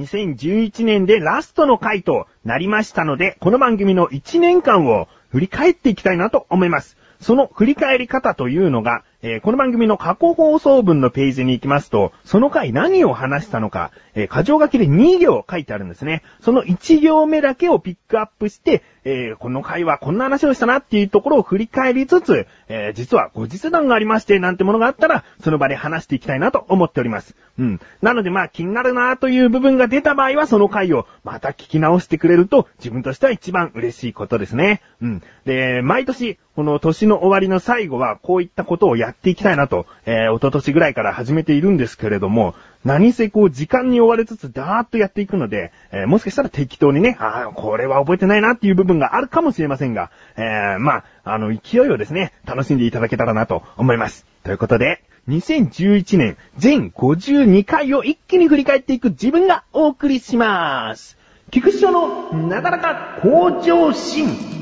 2011年でラストの回となりましたので、この番組の1年間を振り返っていきたいなと思います。その振り返り方というのが、えー、この番組の過去放送分のページに行きますと、その回何を話したのか、えー、箇条書きで2行書いてあるんですね。その1行目だけをピックアップして、えー、この回はこんな話をしたなっていうところを振り返りつつ、え実は後日談がありまして、なんてものがあったら、その場で話していきたいなと思っております。うん。なのでまあ気になるなという部分が出た場合は、その回をまた聞き直してくれると、自分としては一番嬉しいことですね。うん。で、毎年、この年の終わりの最後は、こういったことをやっていきたいなと、えー、おととしぐらいから始めているんですけれども、何せこう時間に追われつつダーッとやっていくので、えー、もしかしたら適当にね、ああ、これは覚えてないなっていう部分があるかもしれませんが、えー、まあ、あの、勢いをですね、楽しんでいただけたらなと思います。ということで、2011年全52回を一気に振り返っていく自分がお送りします。菊池賞のなだらか向上心。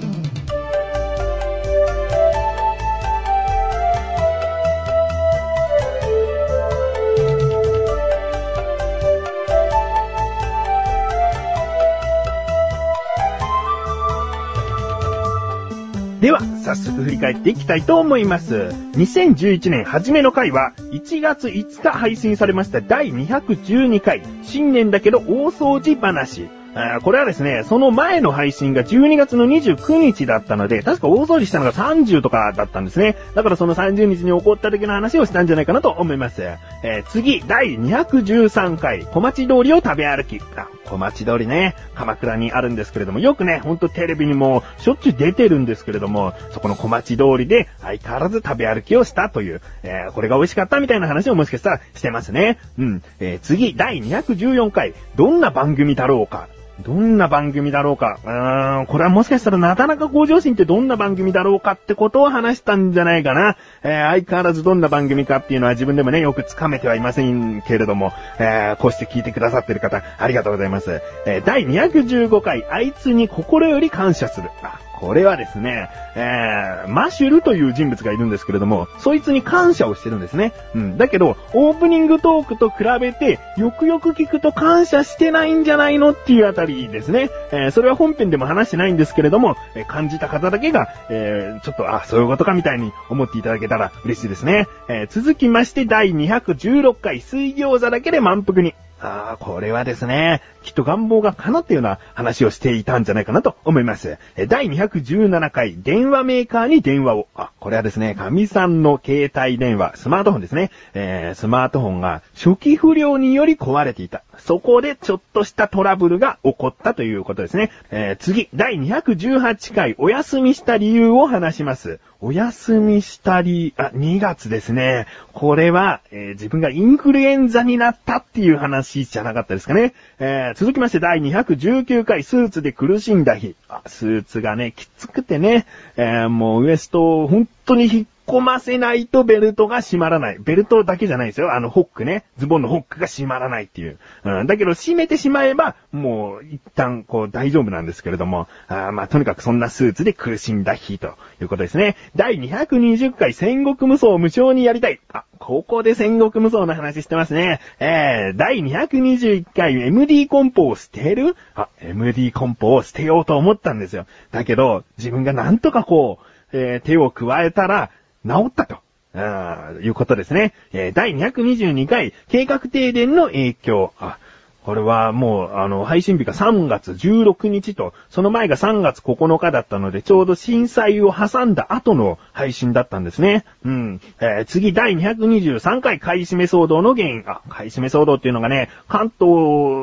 では、早速振り返っていきたいと思います。2011年初めの回は、1月5日配信されました第212回、新年だけど大掃除話。これはですね、その前の配信が12月の29日だったので、確か大掃除したのが30とかだったんですね。だからその30日に起こった時の話をしたんじゃないかなと思います。えー、次、第213回、小町通りを食べ歩き。あ、小町通りね、鎌倉にあるんですけれども、よくね、ほんとテレビにもしょっちゅう出てるんですけれども、そこの小町通りで相変わらず食べ歩きをしたという、えー、これが美味しかったみたいな話をもしかしたらしてますね。うん。えー、次、第214回、どんな番組だろうか。どんな番組だろうか。うーん、これはもしかしたらなかなか向上心ってどんな番組だろうかってことを話したんじゃないかな。えー、相変わらずどんな番組かっていうのは自分でもね、よくつかめてはいませんけれども、えー、こうして聞いてくださってる方、ありがとうございます。えー、第215回、あいつに心より感謝する。あこれはですね、えー、マシュルという人物がいるんですけれども、そいつに感謝をしてるんですね。うん。だけど、オープニングトークと比べて、よくよく聞くと感謝してないんじゃないのっていうあたりですね。えー、それは本編でも話してないんですけれども、えー、感じた方だけが、えー、ちょっと、あ、そういうことかみたいに思っていただけたら嬉しいですね。えー、続きまして、第216回水餃子だけで満腹に。ああ、これはですね、きっと願望が叶ったような話をしていたんじゃないかなと思います。第217回、電話メーカーに電話を。あ、これはですね、神さんの携帯電話、スマートフォンですね。えー、スマートフォンが初期不良により壊れていた。そこでちょっとしたトラブルが起こったということですね。えー、次、第218回、お休みした理由を話します。お休みしたり、あ、2月ですね。これは、えー、自分がインフルエンザになったっていう話じゃなかったですかね。えー、続きまして第219回スーツで苦しんだ日。スーツがね、きつくてね、えー、もうウエストを本当に引っ込ませないとベルトが閉まらない。ベルトだけじゃないですよ。あのホックね。ズボンのホックが閉まらないっていう。うん、だけど閉めてしまえば、もう一旦こう大丈夫なんですけれども、あまあとにかくそんなスーツで苦しんだ日ということですね。第220回戦国無双無償にやりたい。あ、ここで戦国無双の話してますね。えー、第221回 MD コンポを捨てる？あ、MD コンポを捨てようと思ったんですよ。だけど、自分がなんとかこう、えー、手を加えたら、治ったと。あいうことですね。えー、第222回、計画停電の影響。あ、これはもう、あの、配信日が3月16日と、その前が3月9日だったので、ちょうど震災を挟んだ後の配信だったんですね。うん。えー、次、第223回買い占め騒動の原因。あ、買い占め騒動っていうのがね、関東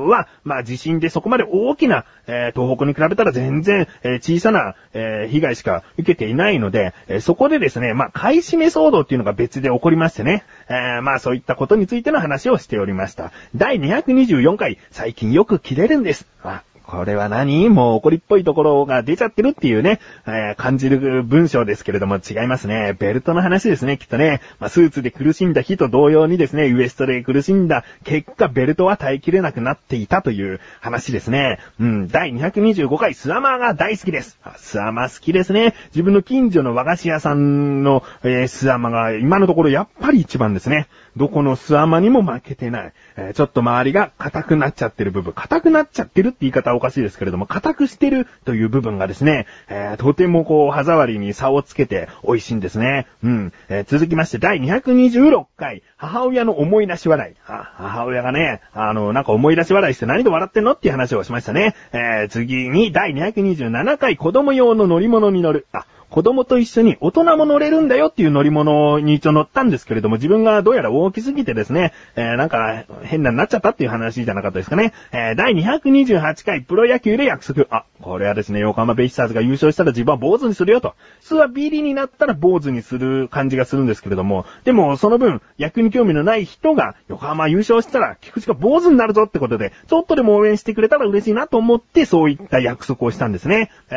は、まあ地震でそこまで大きな、えー、東北に比べたら全然、えー、小さな、え被害しか受けていないので、えそこでですね、まあ買い占め騒動っていうのが別で起こりましてね。えまあそういったことについての話をしておりました。第224回、最近よく切れるんです。あ、これは何？もう怒りっぽいところが出ちゃってるっていうね、えー、感じる文章ですけれども違いますね。ベルトの話ですね、きっとね。まあ、スーツで苦しんだ日と同様にですね、ウエストで苦しんだ結果、ベルトは耐えきれなくなっていたという話ですね。うん、第225回スアマーが大好きです。スアマ好きですね。自分の近所の和菓子屋さんの、えー、スアマが今のところやっぱり一番ですね。どこのスアマにも負けてない。えー、ちょっと周りが硬くなっちゃってる部分。硬くなっちゃってるって言い方おかしいですけれども、硬くしてるという部分がですね、えー、とてもこう、歯触りに差をつけて美味しいんですね。うん。えー、続きまして、第226回、母親の思い出し笑い。母親がね、あの、なんか思い出し笑いして何で笑ってんのっていう話をしましたね。えー、次に、第227回、子供用の乗り物に乗る。あ、子供と一緒に大人も乗れるんだよっていう乗り物に一応乗ったんですけれども、自分がどうやら大きすぎてですね、えー、なんか変なになっちゃったっていう話じゃなかったですかね。えー、第228回プロ野球で約束。あ、これはですね、横浜ベイスターズが優勝したら自分は坊主にするよと。普通はビリになったら坊主にする感じがするんですけれども、でもその分、野球に興味のない人が横浜優勝したら菊池が坊主になるぞってことで、ちょっとでも応援してくれたら嬉しいなと思ってそういった約束をしたんですね。え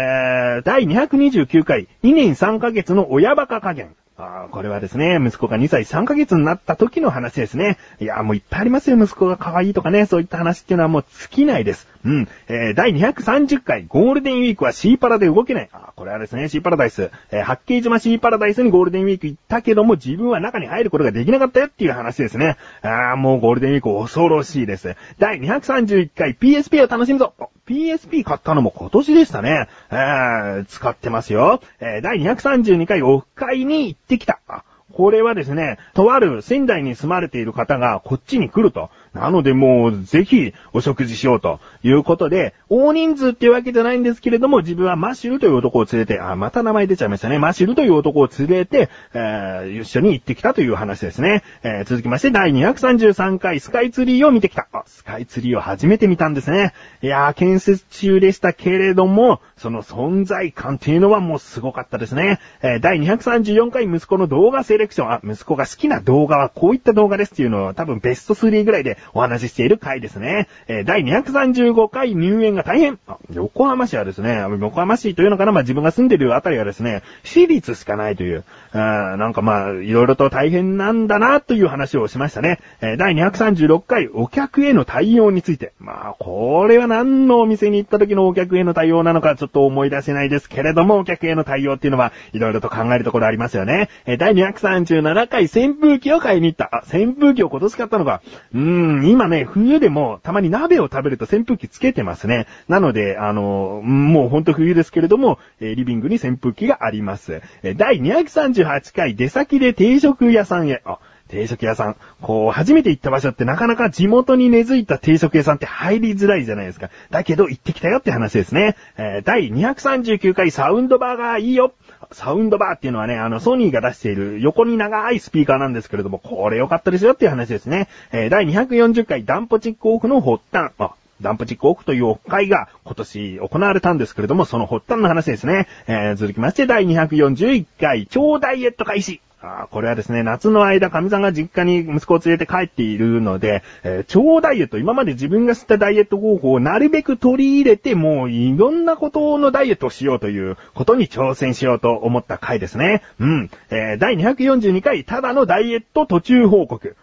ー、第229回、2年3ヶ月の親バカ加減。ああこれはですね、息子が2歳3ヶ月になった時の話ですね。いや、もういっぱいありますよ、息子が可愛いとかね、そういった話っていうのはもう尽きないです。うん。えー、第230回、ゴールデンウィークはシーパラで動けない。あ、これはですね、シーパラダイス。えー、八景島シーパラダイスにゴールデンウィーク行ったけども、自分は中に入ることができなかったよっていう話ですね。あー、もうゴールデンウィーク恐ろしいです。第231回、PSP を楽しむぞ。PSP 買ったのも今年でしたね。えー、使ってますよ。えー、第232回オフ会に行ってきた。これはですね、とある仙台に住まれている方がこっちに来ると。なのでもう、ぜひ、お食事しようということで、大人数っていうわけじゃないんですけれども、自分はマシュルという男を連れて、あ、また名前出ちゃいましたね。マシュルという男を連れて、えー、一緒に行ってきたという話ですね。えー、続きまして、第233回スカイツリーを見てきた。あ、スカイツリーを初めて見たんですね。いやー、建設中でしたけれども、その存在感っていうのはもうすごかったですね。えー、第234回息子の動画セレクション。あ、息子が好きな動画はこういった動画ですっていうのを多分ベスト3ぐらいでお話ししている回ですね。えー、第235回入園が大変。横浜市はですね、横浜市というのかな、まあ、自分が住んでるあたりはですね、私立しかないという、あなんかまあ、いろいろと大変なんだな、という話をしましたね。えー、第236回お客への対応について。まあ、これは何のお店に行った時のお客への対応なのかちょっと思い出せないですけれども、お客への対応っていうのは、いろいろと考えるところありますよね。えー、第237回扇風機を買いに行った。あ、扇風機を今年買ったのか。うーん、今ね、冬でもたまに鍋を食べると扇風機つけてますね。なので、あの、もうほんと冬ですけれども、えリビングに扇風機があります。え第238回出先で定食屋さんへ。あ定食屋さん。こう、初めて行った場所ってなかなか地元に根付いた定食屋さんって入りづらいじゃないですか。だけど行ってきたよって話ですね。えー、第239回サウンドバーガーいいよ。サウンドバーっていうのはね、あの、ソニーが出している横に長いスピーカーなんですけれども、これ良かったですよっていう話ですね。えー、第240回ダンポチックオフの発端。あ、ダンプチックオフというオフ会が今年行われたんですけれども、その発端の話ですね。えー、続きまして、第241回超ダイエット開始。あこれはですね、夏の間、神さんが実家に息子を連れて帰っているので、えー、超ダイエット、今まで自分が知ったダイエット方法をなるべく取り入れて、もういろんなことのダイエットをしようということに挑戦しようと思った回ですね。うん。えー、第242回、ただのダイエット途中報告。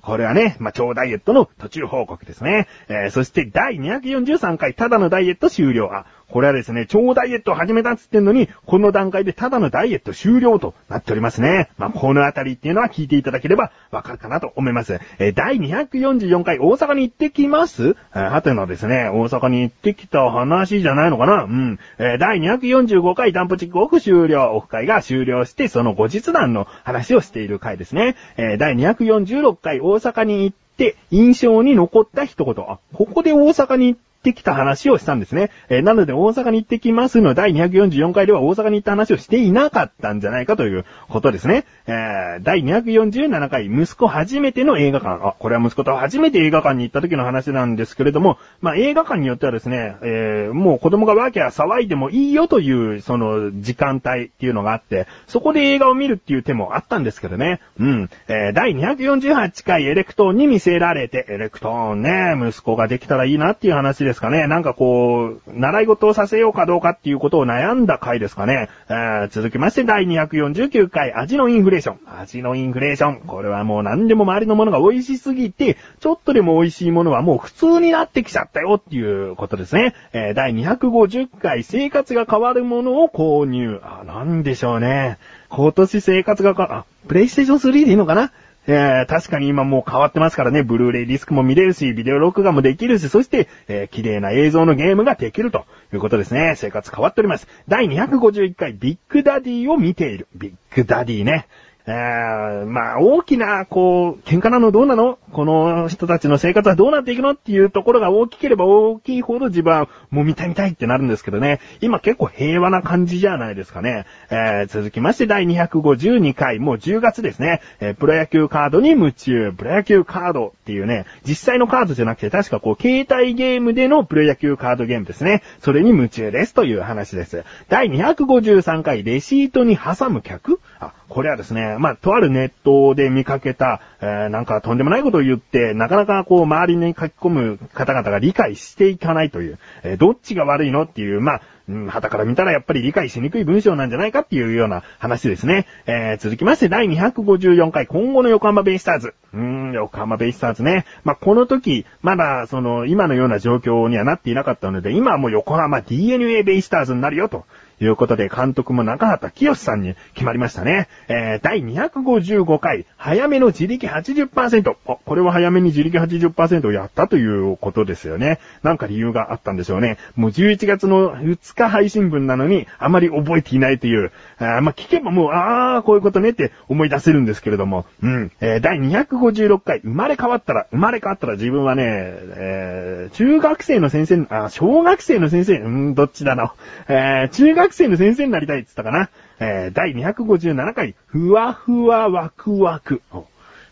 これはね、まあ、超ダイエットの途中報告ですね。えー、そして第243回、ただのダイエット終了。あ、これはですね、超ダイエットを始めたっつってんのに、この段階でただのダイエット終了となっておりますね。まあ、このあたりっていうのは聞いていただければわかるかなと思います。えー、第244回大阪に行ってきます？はてのですね、大阪に行ってきた話じゃないのかな？うん。えー、第245回ダンプチックオフ終了、オフ会が終了して、その後日談の話をしている回ですね。えー、第246回大阪に行って印象に残った一言。あ、ここで大阪に行ってってきた話をしたんですね。えー、なので大阪に行ってきますの第244回では大阪に行った話をしていなかったんじゃないかということですね。えー、第247回、息子初めての映画館。あ、これは息子と初めて映画館に行った時の話なんですけれども、まあ、映画館によってはですね、えー、もう子供がワーキャー騒いでもいいよという、その、時間帯っていうのがあって、そこで映画を見るっていう手もあったんですけどね。うん。えー、第248回エレクトーンに魅せられて、エレクトーンね、息子ができたらいいなっていう話ですかね。なんかこう、習い事をさせようかどうかっていうことを悩んだ回ですかね。え、続きまして第249回、味のインフレーション。味のインフレーション。これはもう何でも周りのものが美味しすぎて、ちょっとでも美味しいものはもう普通になってきちゃったよっていうことですね。えー、第250回、生活が変わるものを購入。あ、なんでしょうね。今年生活がか、あ、プレイステーション3でいいのかな？えー、確かに今もう変わってますからね、ブルーレイディスクも見れるし、ビデオ録画もできるし、そして、えー、綺麗な映像のゲームができるということですね。生活変わっております。第251回ビッグダディを見ている。ビッグダディね。えー、まあ、大きな、こう、喧嘩なのどうなの？この人たちの生活はどうなっていくのっていうところが大きければ大きいほど自分はもう見たい見たいってなるんですけどね。今結構平和な感じじゃないですかね。えー、続きまして第252回、もう10月ですね。えー、プロ野球カードに夢中、プロ野球カードっていうね、実際のカードじゃなくて確かこう、携帯ゲームでのプロ野球カードゲームですね。それに夢中ですという話です。第253回、レシートに挟む客あ、これはですね、まあ、とあるネットで見かけた、えー、なんかとんでもないことを言って、なかなかこう、周りに書き込む方々が理解していかないという、えー、どっちが悪いのっていう、まあ、うん、旗から見たらやっぱり理解しにくい文章なんじゃないかっていうような話ですね。えー、続きまして第254回今後の横浜ベイスターズ。うーん、横浜ベイスターズね。まあ、この時、まだその今のような状況にはなっていなかったので、今はもう横浜 DNA ベイスターズになるよということで、監督も中畑清さんに決まりましたね。えー、第255回、早めの自力80%。あ、これは早めに自力80%をやったということですよね。なんか理由があったんでしょうね。もう11月の2日配信分なのに、あまり覚えていないという。あまあ、聞けばもう、あー、こういうことねって思い出せるんですけれども。うん。えー、第256回、生まれ変わったら、生まれ変わったら自分はね、えー、中学生の先生、あ、小学生の先生、うん、どっちだな。えー、中学学生の先生になりたいって言ったかな。えー、第257回、ふわふわワクワク。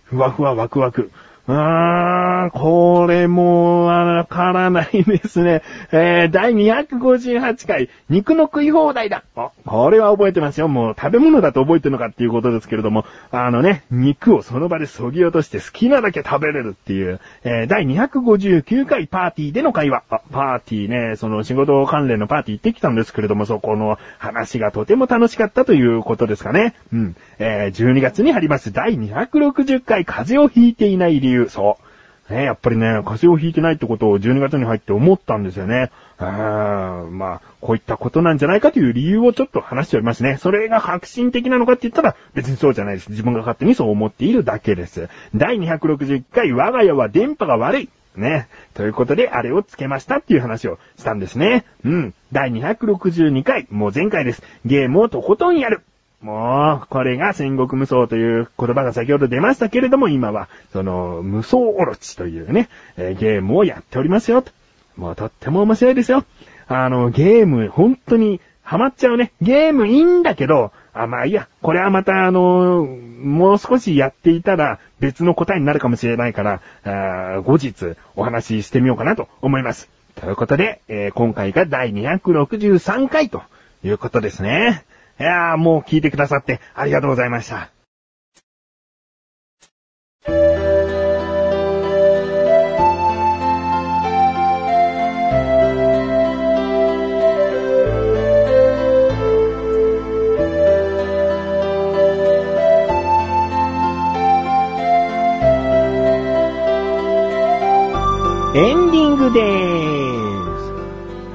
ふわふわワクワク。うー、これもわからないですね。えー、第258回、肉の食い放題だ。あ、これは覚えてますよ。もう食べ物だと覚えてるのかっていうことですけれども、あのね、肉をその場で削ぎ落として好きなだけ食べれるっていう、えー、第259回パーティーでの会話。あ、パーティーね、その仕事関連のパーティー行ってきたんですけれども、そこの話がとても楽しかったということですかね。うん。えー、12月に入ります第260回風邪をひいていない理由そう。ね、やっぱりね、風邪をひいてないってことを12月に入って思ったんですよね。あまあ、こういったことなんじゃないかという理由をちょっと話しておりますね。それが革新的なのかって言ったら別にそうじゃないです。自分が勝手にそう思っているだけです。第261回、我が家は電波が悪い。ね。ということで、あれをつけましたっていう話をしたんですね。うん。第262回、もう前回です。ゲームをとことんやる。もう、これが戦国無双という言葉が先ほど出ましたけれども、今は、その、無双オロチというね、えー、ゲームをやっておりますよ。もうとっても面白いですよ。あの、ゲーム、本当にハマっちゃうね。ゲームいいんだけど、あ、まあいいや、これはまたあのもう少しやっていたら別の答えになるかもしれないから、あ後日お話ししてみようかなと思います。ということで、えー、今回が第263回ということですね。いやーもう聞いてくださってありがとうございました。エンディングでーす。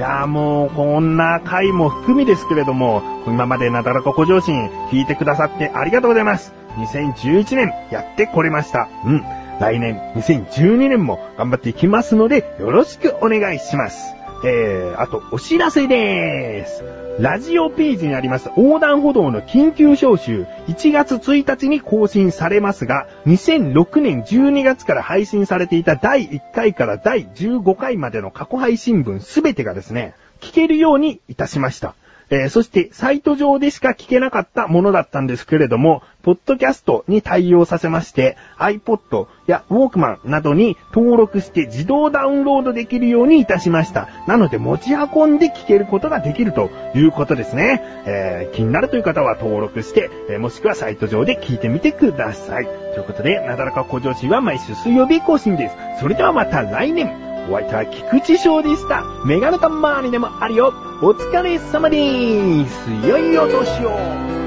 いやもう、こんな回も含みですけれども、今までなだらかご上心聞いてくださってありがとうございます。2011年やってこれました。うん。来年、2012年も頑張っていきますので、よろしくお願いします。えー、あと、お知らせでーす。ラジオページにあります横断歩道の緊急招集、1月1日に更新されますが、2006年12月から配信されていた第1回から第15回までの過去配信分すべてがですね、聞けるようにいたしました。えー、そして、サイト上でしか聞けなかったものだったんですけれども、ポッドキャストに対応させまして、iPod や Walkman などに登録して自動ダウンロードできるようにいたしました。なので、持ち運んで聞けることができるということですね。えー、気になるという方は登録して、えー、もしくはサイト上で聞いてみてください。ということで、なだらか向上心は毎週水曜日更新です。それではまた来年。お相手は菊池翔でした。メガネたまーにでもあるよ。お疲れ様でーす。良いお年を。